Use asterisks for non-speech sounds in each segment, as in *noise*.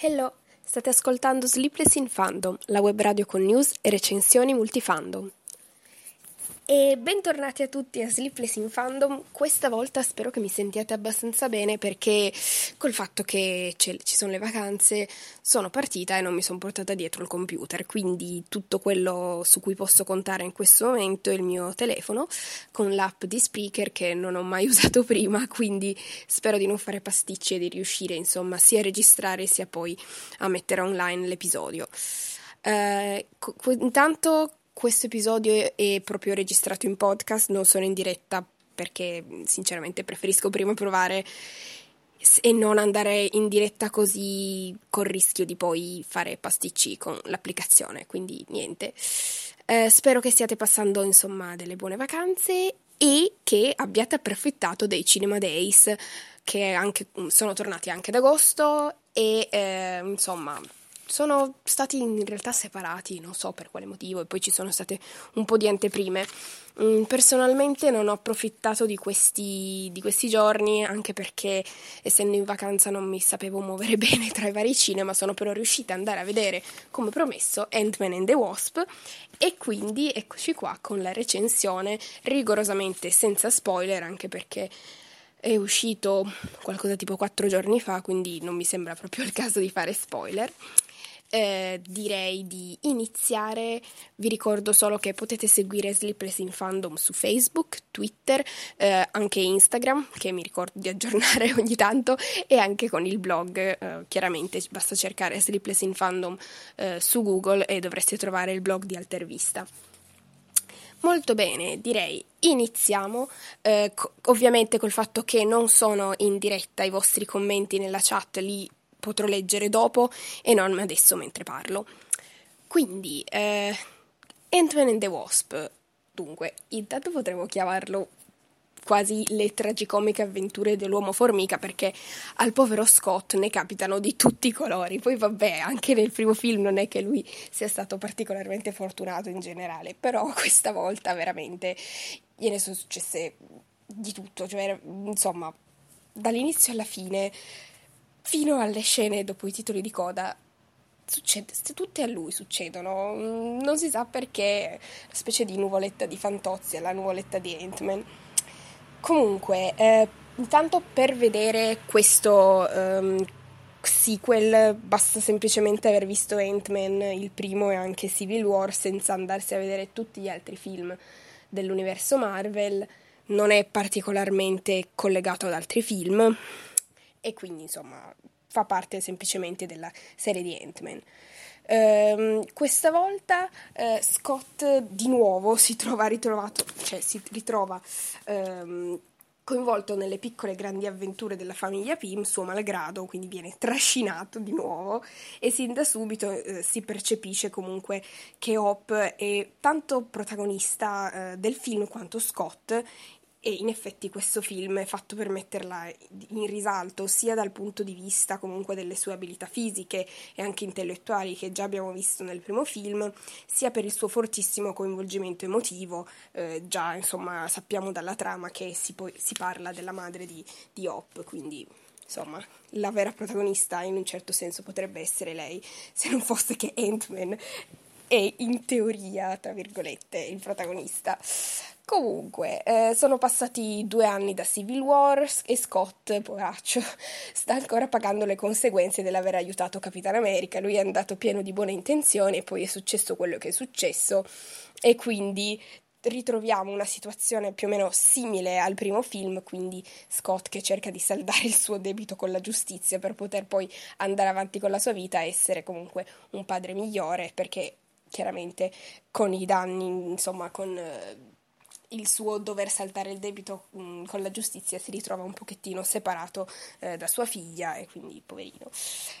Hello, state ascoltando Sleepless in Fandom, la web radio con news e recensioni multifandom. E bentornati a tutti a Sleepless in Fandom. Questa volta spero che mi sentiate abbastanza bene perché col fatto che ci sono le vacanze sono partita e non mi sono portata dietro il computer, quindi tutto quello su cui posso contare in questo momento è il mio telefono con l'app di speaker che non ho mai *laughs* usato prima, quindi spero di non fare pasticci e di riuscire insomma sia a registrare sia poi a mettere online l'episodio. Uh, intanto questo episodio è proprio registrato in podcast, non sono in diretta perché sinceramente preferisco prima provare e non andare in diretta così col rischio di poi fare pasticci con l'applicazione, quindi niente. Eh, spero che stiate passando insomma delle buone vacanze e che abbiate approfittato dei Cinema Days che anche, sono tornati anche ad agosto e eh, insomma sono stati in realtà separati, non so per quale motivo, e poi ci sono state un po' di anteprime. Mm, personalmente non ho approfittato di questi, di questi, giorni, anche perché essendo in vacanza non mi sapevo muovere *laughs* bene tra i vari cinema, sono però riuscita ad andare a vedere, come promesso, Ant-Man and the Wasp, e quindi eccoci qua con la recensione rigorosamente senza spoiler, anche perché è uscito qualcosa tipo quattro giorni fa, quindi non mi sembra proprio il caso di fare spoiler eh, direi di iniziare. Vi ricordo solo che potete seguire Sleepless in Fandom su Facebook, Twitter, eh, anche Instagram, che mi ricordo di aggiornare *laughs* ogni tanto, e anche con il blog. Eh, chiaramente basta cercare Sleepless in Fandom eh, su Google e dovreste trovare il blog di Altervista. Molto bene, direi iniziamo. Eh, co- ovviamente col fatto che non sono in diretta i vostri commenti nella chat li potrò leggere dopo e non adesso mentre parlo. Quindi, eh, Ant-Man and the Wasp. Dunque, intanto potremmo chiamarlo quasi le tragicomiche avventure dell'uomo formica perché al povero Scott ne capitano di tutti i colori. Poi vabbè, anche nel primo film non è che lui sia stato particolarmente fortunato in generale, però questa volta veramente gliene sono successe di tutto, cioè insomma, dall'inizio alla fine fino alle scene dopo i titoli di coda succede, tutte a lui succedono, mm, non si sa perché, una specie di nuvoletta di Fantozzi, la nuvoletta di Ant-Man. Comunque, eh, intanto per vedere questo um, sequel basta semplicemente aver visto Ant-Man, il primo e anche Civil War, senza andarsi a vedere tutti gli altri film dell'universo Marvel. Non è particolarmente collegato ad altri film e quindi insomma fa parte semplicemente della serie di Ant-Man. Um, questa volta uh, Scott di nuovo si trova ritrovato, cioè si ritrova um, coinvolto nelle piccole grandi avventure della famiglia Pym, suo malgrado, quindi viene trascinato di nuovo e sin da subito uh, si percepisce comunque che Hop è tanto protagonista del film quanto Scott e in effetti questo film è fatto per metterla in risalto sia dal punto di vista comunque delle sue abilità fisiche e anche intellettuali che già abbiamo visto nel primo film, sia per il suo fortissimo coinvolgimento emotivo, eh, già insomma sappiamo dalla trama che si, po- si parla della madre di, di Hop, quindi insomma la vera protagonista in un certo senso potrebbe essere lei, se non fosse che Ant-Man è in teoria, tra virgolette, il protagonista. Comunque, eh, sono passati due anni da Civil War e Scott, poveraccio, *laughs* sta ancora pagando le conseguenze dell'aver aiutato Capitan America. Lui è andato pieno di buone intenzioni e poi è successo quello che è successo e quindi ritroviamo una situazione più o meno simile al primo film, quindi Scott che cerca di saldare il suo debito con la giustizia per poter poi andare avanti con la sua vita e essere comunque un padre migliore, perché chiaramente con i danni, insomma, con... Eh, il suo dover saltare il debito mh, mm, con la giustizia si ritrova un pochettino separato eh, da sua figlia e quindi poverino.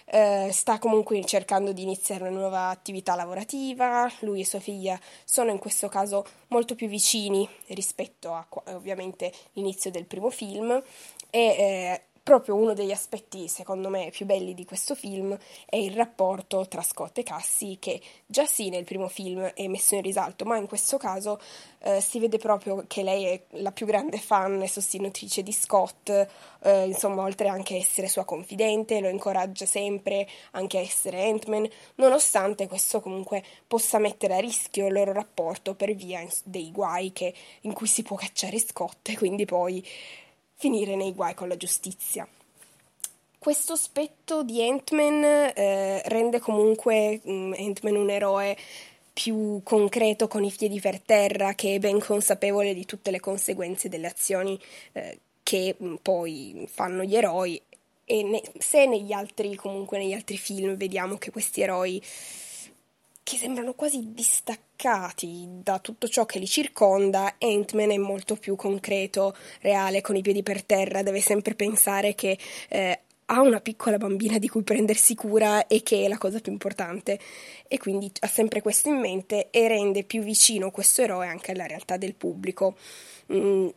Eh, sta comunque cercando di iniziare una nuova attività lavorativa, lui e sua figlia sono in questo caso molto più vicini rispetto a ovviamente l'inizio del primo film e eh, proprio uno degli aspetti, secondo me, più belli di questo film è il rapporto tra Scott e Cassie, che già sì nel primo film è messo in risalto, ma in questo caso eh, si vede proprio che lei è la più grande fan e sostenitrice di Scott, eh, insomma, oltre anche a essere sua confidente, lo incoraggia sempre anche a essere Ant-Man, nonostante questo comunque possa mettere a rischio il loro rapporto per via dei guai che, in cui si può cacciare Scott e quindi poi finire nei guai con la giustizia. Questo aspetto di Ant-Man eh, rende comunque um, Ant-Man un eroe più concreto con i piedi per terra, che è ben consapevole di tutte le conseguenze delle azioni eh, che um, poi fanno gli eroi. E ne- se negli altri, comunque negli altri film, vediamo che questi eroi che sembrano quasi distaccati da tutto ciò che li circonda, Ant-Man è molto più concreto, reale, con i piedi per terra, deve sempre pensare che eh, ha una piccola bambina di cui prendersi cura e che è la cosa più importante e quindi ha sempre questo in mente e rende più vicino questo eroe anche alla realtà del pubblico. Mm,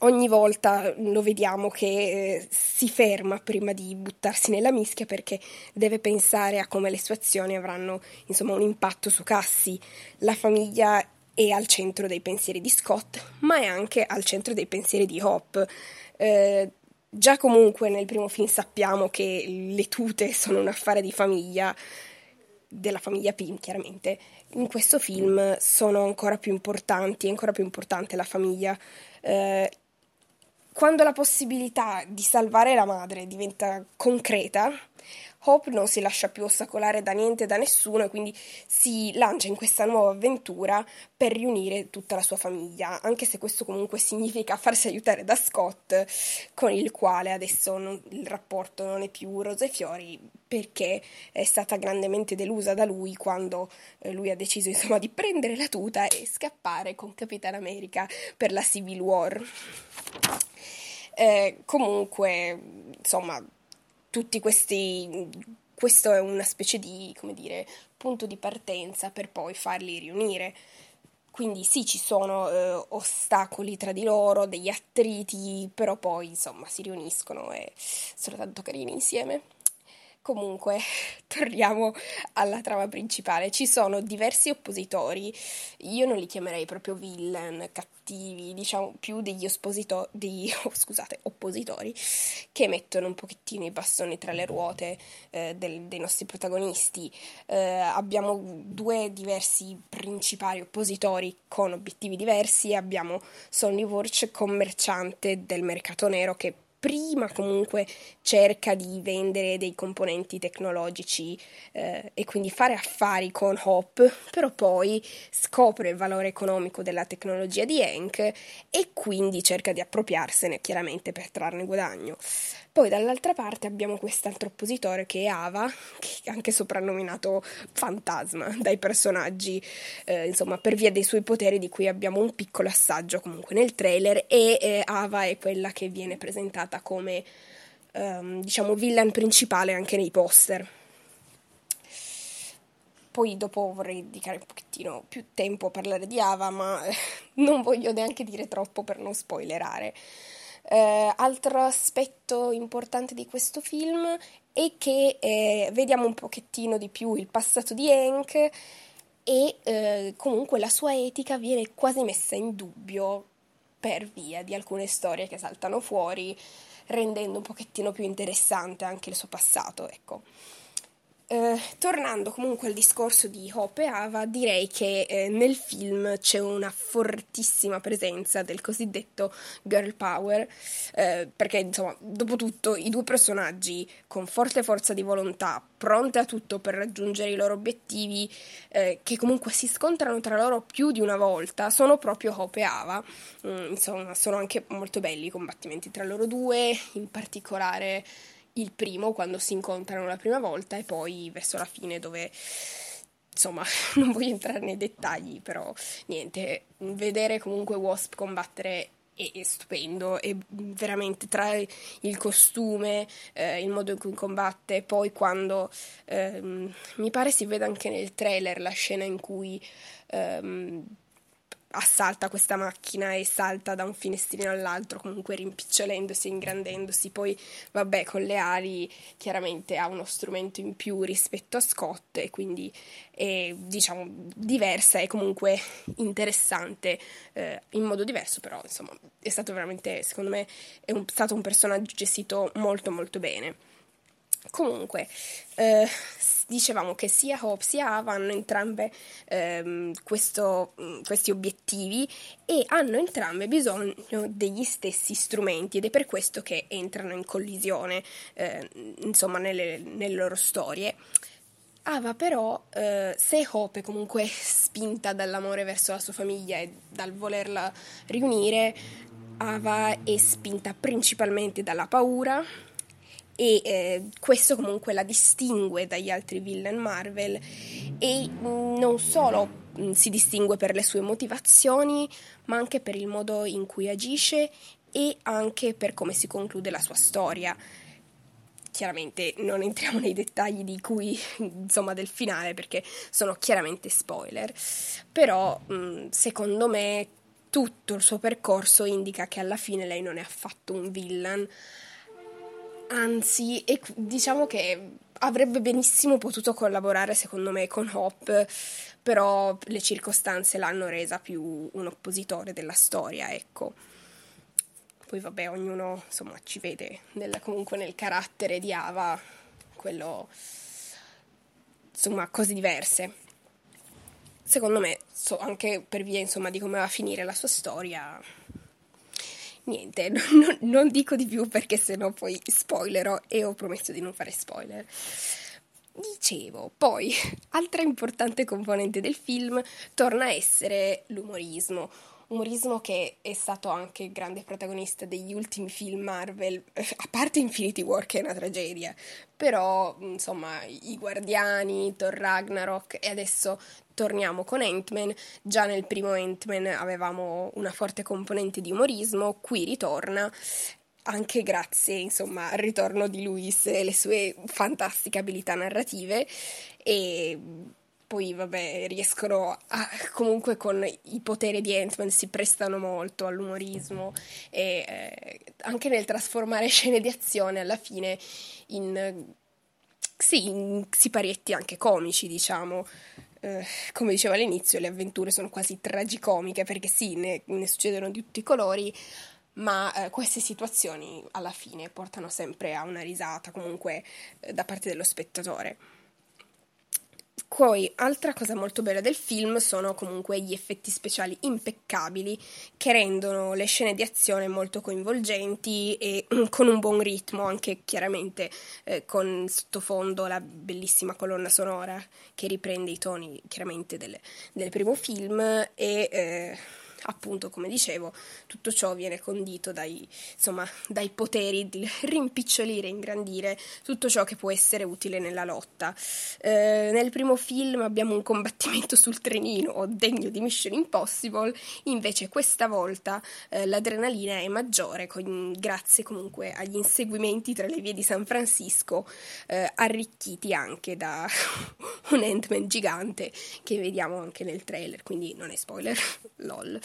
ogni volta lo vediamo che eh, si ferma prima di buttarsi nella mischia perché deve pensare a come le sue azioni avranno insomma un impatto su Cassie. La famiglia è al centro dei pensieri di Scott, ma è anche al centro dei pensieri di Hope. Eh, già comunque nel primo film sappiamo che le tute sono un affare di famiglia, della famiglia Pym chiaramente. In questo film sono ancora più importanti, è ancora più importante la famiglia. Eh, quando la possibilità di salvare la madre diventa concreta, Hope non si lascia più ostacolare da niente e da nessuno e quindi si lancia in questa nuova avventura per riunire tutta la sua famiglia, anche se questo comunque significa farsi aiutare da Scott, con il quale adesso non, il rapporto non è più rose e fiori perché è stata grandemente delusa da lui quando eh, lui ha deciso insomma di prendere la tuta e scappare con Capitan America per la Civil War. Eh, comunque, insomma, tutti questi questo è una specie di, dire, punto di partenza per poi farli riunire. Quindi sì, ci sono eh, ostacoli tra di loro, degli attriti, però poi insomma si riuniscono e sono tanto carini insieme. Comunque, *laughs* torniamo alla trama principale. Ci sono diversi oppositori, io non li chiamerei proprio villain, cattivi, diciamo più degli espositori, degli, *laughs* oh, scusate, oppositori, che mettono un pochettino i bastoni tra le ruote eh, del, dei nostri protagonisti. Eh, abbiamo due diversi principali oppositori con obiettivi diversi. Abbiamo Sonny Wurch, commerciante del mercato nero, che prima comunque cerca di vendere dei componenti tecnologici eh, e quindi fare affari con Hop, però poi scopre il valore economico della tecnologia di Hank e quindi cerca di appropriarsene chiaramente per trarne guadagno. Poi dall'altra parte abbiamo quest'altro oppositore che è Ava, che è anche soprannominato fantasma dai personaggi, eh, insomma per via dei suoi poteri di cui abbiamo un piccolo assaggio comunque nel trailer e eh, Ava è quella che viene presentata come ehm, diciamo villain principale anche nei poster. Poi dopo vorrei dedicare un pochettino più tempo a parlare di Ava, ma *laughs* non voglio neanche dire troppo per non spoilerare. Eh, altro aspetto importante di questo film è che eh, vediamo un pochettino di più il passato di Hank e eh, comunque la sua etica viene quasi messa in dubbio per via di alcune storie che saltano fuori, rendendo un pochettino più interessante anche il suo passato, ecco. Eh, tornando comunque al discorso di Hope e Ava, direi che eh, nel film c'è una fortissima presenza del cosiddetto girl power, eh, perché insomma, dopo tutto, i due personaggi con forte forza di volontà, pronte a tutto per raggiungere i loro obiettivi, eh, che comunque si scontrano tra loro più di una volta, sono proprio Hope e Ava. Mm, insomma, sono anche molto belli i combattimenti tra loro due, in particolare il primo quando si incontrano la prima volta e poi verso la fine dove insomma, *laughs* non voglio entrare nei dettagli, però niente, vedere comunque Wasp combattere è, è stupendo, è veramente tra il costume, eh, il modo in cui combatte, poi quando ehm, mi pare si vede anche nel trailer la scena in cui ehm, assalta questa macchina e salta da un finestrino all'altro, comunque rimpicciolendosi, ingrandendosi. Poi, vabbè, con le ali chiaramente ha uno strumento in più rispetto a Scott e quindi è, diciamo, diversa e comunque interessante eh, in modo diverso, però, insomma, è stato veramente, secondo me, è un, stato un personaggio gestito molto molto bene. Comunque, eh, dicevamo che sia Hope sia Ava hanno entrambe ehm, questo, mm, questi obiettivi e hanno entrambe bisogno degli stessi strumenti ed è per questo che entrano in collisione, eh, insomma, nelle, nelle, loro storie. Ava però, eh, se Hope è comunque spinta dall'amore verso la sua famiglia e dal volerla riunire, Ava è spinta principalmente dalla paura e eh, questo comunque la distingue dagli altri villain Marvel. E mm, non solo mm, si distingue per le sue motivazioni ma anche per il modo in cui agisce e anche per come si conclude la sua storia. Chiaramente non entriamo nei dettagli di cui *laughs* insomma del finale perché sono chiaramente spoiler. Però mm, secondo me tutto il suo percorso indica che alla fine lei non è affatto un villain Anzi, e diciamo che avrebbe benissimo potuto collaborare secondo me con Hop, però le circostanze l'hanno resa più un oppositore della storia, ecco. Poi vabbè, ognuno insomma ci vede nel, comunque nel carattere di Ava, quello insomma cose diverse. Secondo me, so, anche per via insomma di come va a finire la sua storia, niente, *laughs* non, non dico di più perché sennò poi spoilerò e ho promesso di non fare spoiler. Dicevo, poi, *laughs* altra importante componente del film torna a essere l'umorismo umorismo che è stato anche grande protagonista degli ultimi film Marvel, a parte Infinity War che è una tragedia, però insomma i Guardiani, Thor Ragnarok e adesso torniamo con Ant-Man, già nel primo Ant-Man avevamo una forte componente di umorismo, qui ritorna anche grazie insomma al ritorno di Luis e le sue fantastiche abilità narrative. E poi vabbè riescono a, comunque con i poteri di Ant-Man si prestano molto all'umorismo e eh, anche nel trasformare *laughs* scene di azione alla fine in sì, in siparietti anche comici diciamo. Eh, come dicevo all'inizio le avventure sono quasi tragicomiche perché sì ne, ne succedono di tutti i colori ma eh, queste situazioni alla fine portano sempre a una risata comunque eh, da parte dello spettatore poi, altra cosa molto bella del film sono comunque gli effetti speciali impeccabili che rendono le scene di azione molto coinvolgenti e *clears throat* con un buon ritmo, anche chiaramente eh, con sottofondo la bellissima colonna sonora che riprende i toni chiaramente del, del primo film e eh, appunto, come dicevo, tutto ciò viene condito dai, insomma, dai poteri di rimpicciolire, ingrandire tutto ciò che può essere utile nella lotta. Eh, nel primo film abbiamo un combattimento sul trenino degno di Mission Impossible, invece questa volta eh, l'adrenalina è maggiore, con, grazie comunque agli inseguimenti tra le vie di San Francisco, eh, arricchiti anche da *laughs* un Ant-Man gigante che vediamo anche nel trailer, quindi non è spoiler, *laughs* lol.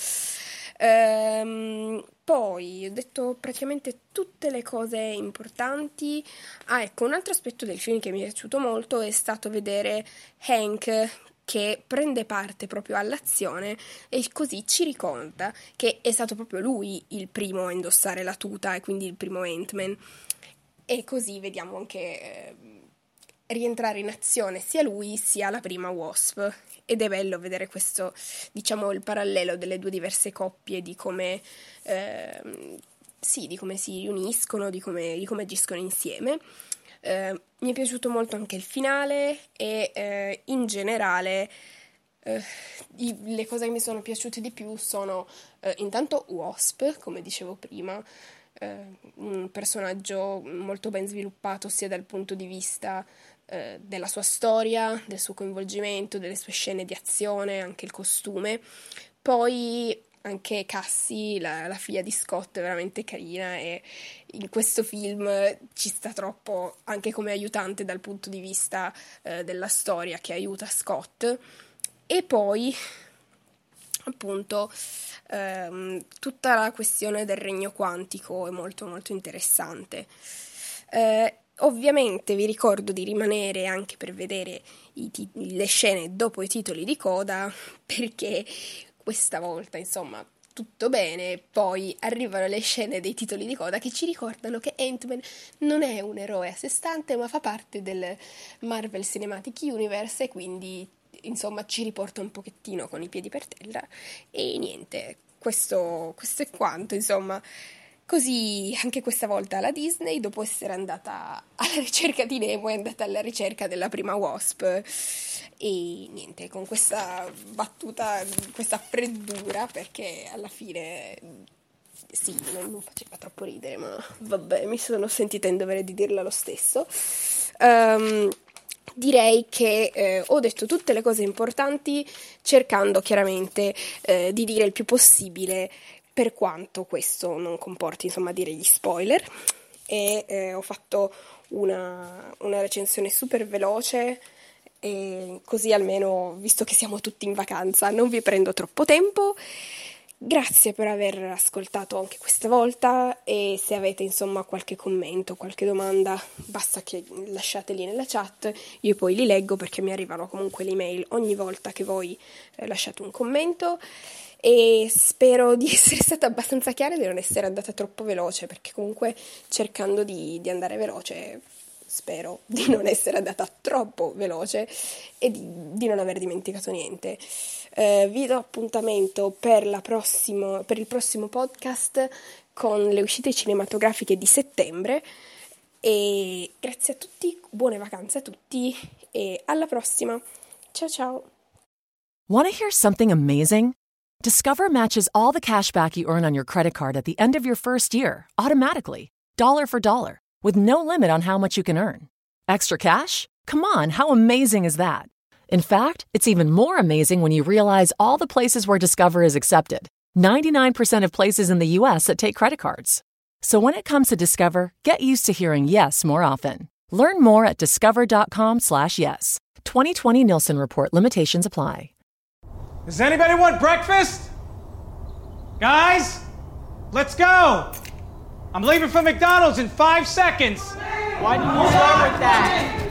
Ehm, poi ho detto praticamente tutte le cose importanti. Ah, ecco, un altro aspetto del film che mi è piaciuto molto è stato vedere Hank che prende parte proprio all'azione e così ci ricorda che è stato proprio lui il primo a indossare la tuta e quindi il primo Ant-Man. E così vediamo anche eh, rientrare in azione sia lui sia la prima Wasp ed è bello vedere questo, diciamo, il parallelo delle due diverse coppie di come, eh, sì, di come si riuniscono, di come, di come agiscono insieme. Eh, mi è piaciuto molto anche il finale e eh, in generale eh, i, le cose che mi sono piaciute di più sono eh, intanto Wasp, come dicevo prima, eh, un personaggio molto ben sviluppato sia dal punto di vista eh, della sua storia, del suo coinvolgimento, delle sue scene di azione, anche il costume. Poi anche Cassie, la, la, figlia di Scott, è veramente carina e in questo film ci sta troppo anche come aiutante dal punto di vista eh, della storia che aiuta Scott. E poi, appunto, ehm, tutta la questione del regno quantico è molto molto interessante. Eh, ovviamente vi ricordo di rimanere anche per vedere tit- le scene dopo i titoli di coda *laughs* perché questa volta, insomma, tutto bene, poi arrivano le scene dei titoli di coda che ci ricordano che Ant-Man non è un eroe a sé stante, ma fa parte del Marvel Cinematic Universe e quindi insomma ci riporta un pochettino con i piedi per terra e niente, questo, questo è quanto, insomma. Così anche questa volta la Disney, dopo essere andata alla ricerca di Nemo, è andata alla ricerca della prima Wasp. E niente, con questa battuta, questa freddura, perché alla fine sì, non, faceva troppo ridere, ma vabbè, mi sono sentita in dovere di dirla lo stesso. Um, direi che eh, ho detto tutte le cose importanti cercando chiaramente eh, di dire il più possibile per quanto questo non comporti insomma dire gli spoiler. E eh, ho fatto una, una, recensione super veloce così almeno visto che siamo tutti in vacanza non vi prendo troppo tempo grazie per aver ascoltato anche questa volta e se avete insomma qualche commento qualche domanda basta che lasciateli nella chat io poi li leggo perché mi arrivano comunque le email ogni volta che voi eh, lasciate un commento e spero di *laughs* essere stata abbastanza chiara e di non essere andata troppo veloce perché comunque cercando di, di andare veloce spero di non essere andata troppo veloce e di, di non aver dimenticato niente. Eh, vi do appuntamento per, prossimo, per il prossimo podcast con le uscite cinematografiche di settembre e grazie a tutti, buone vacanze a tutti e alla prossima. Ciao ciao. Want to hear something amazing? Discover matches all the cash back you earn on your credit card at the end of your first year automatically, dollar for dollar, with no limit on how much you can earn. Extra cash? Come on, how amazing is that? In fact, it's even more amazing when you realize all the places where Discover is accepted 99% of places in the US that take credit cards. So when it comes to Discover, get used to hearing yes more often. Learn more at discover.com/slash yes. 2020 Nielsen Report limitations apply. Does anybody want breakfast? Guys, let's go. I'm leaving for McDonald's in five seconds. Why did you start with that?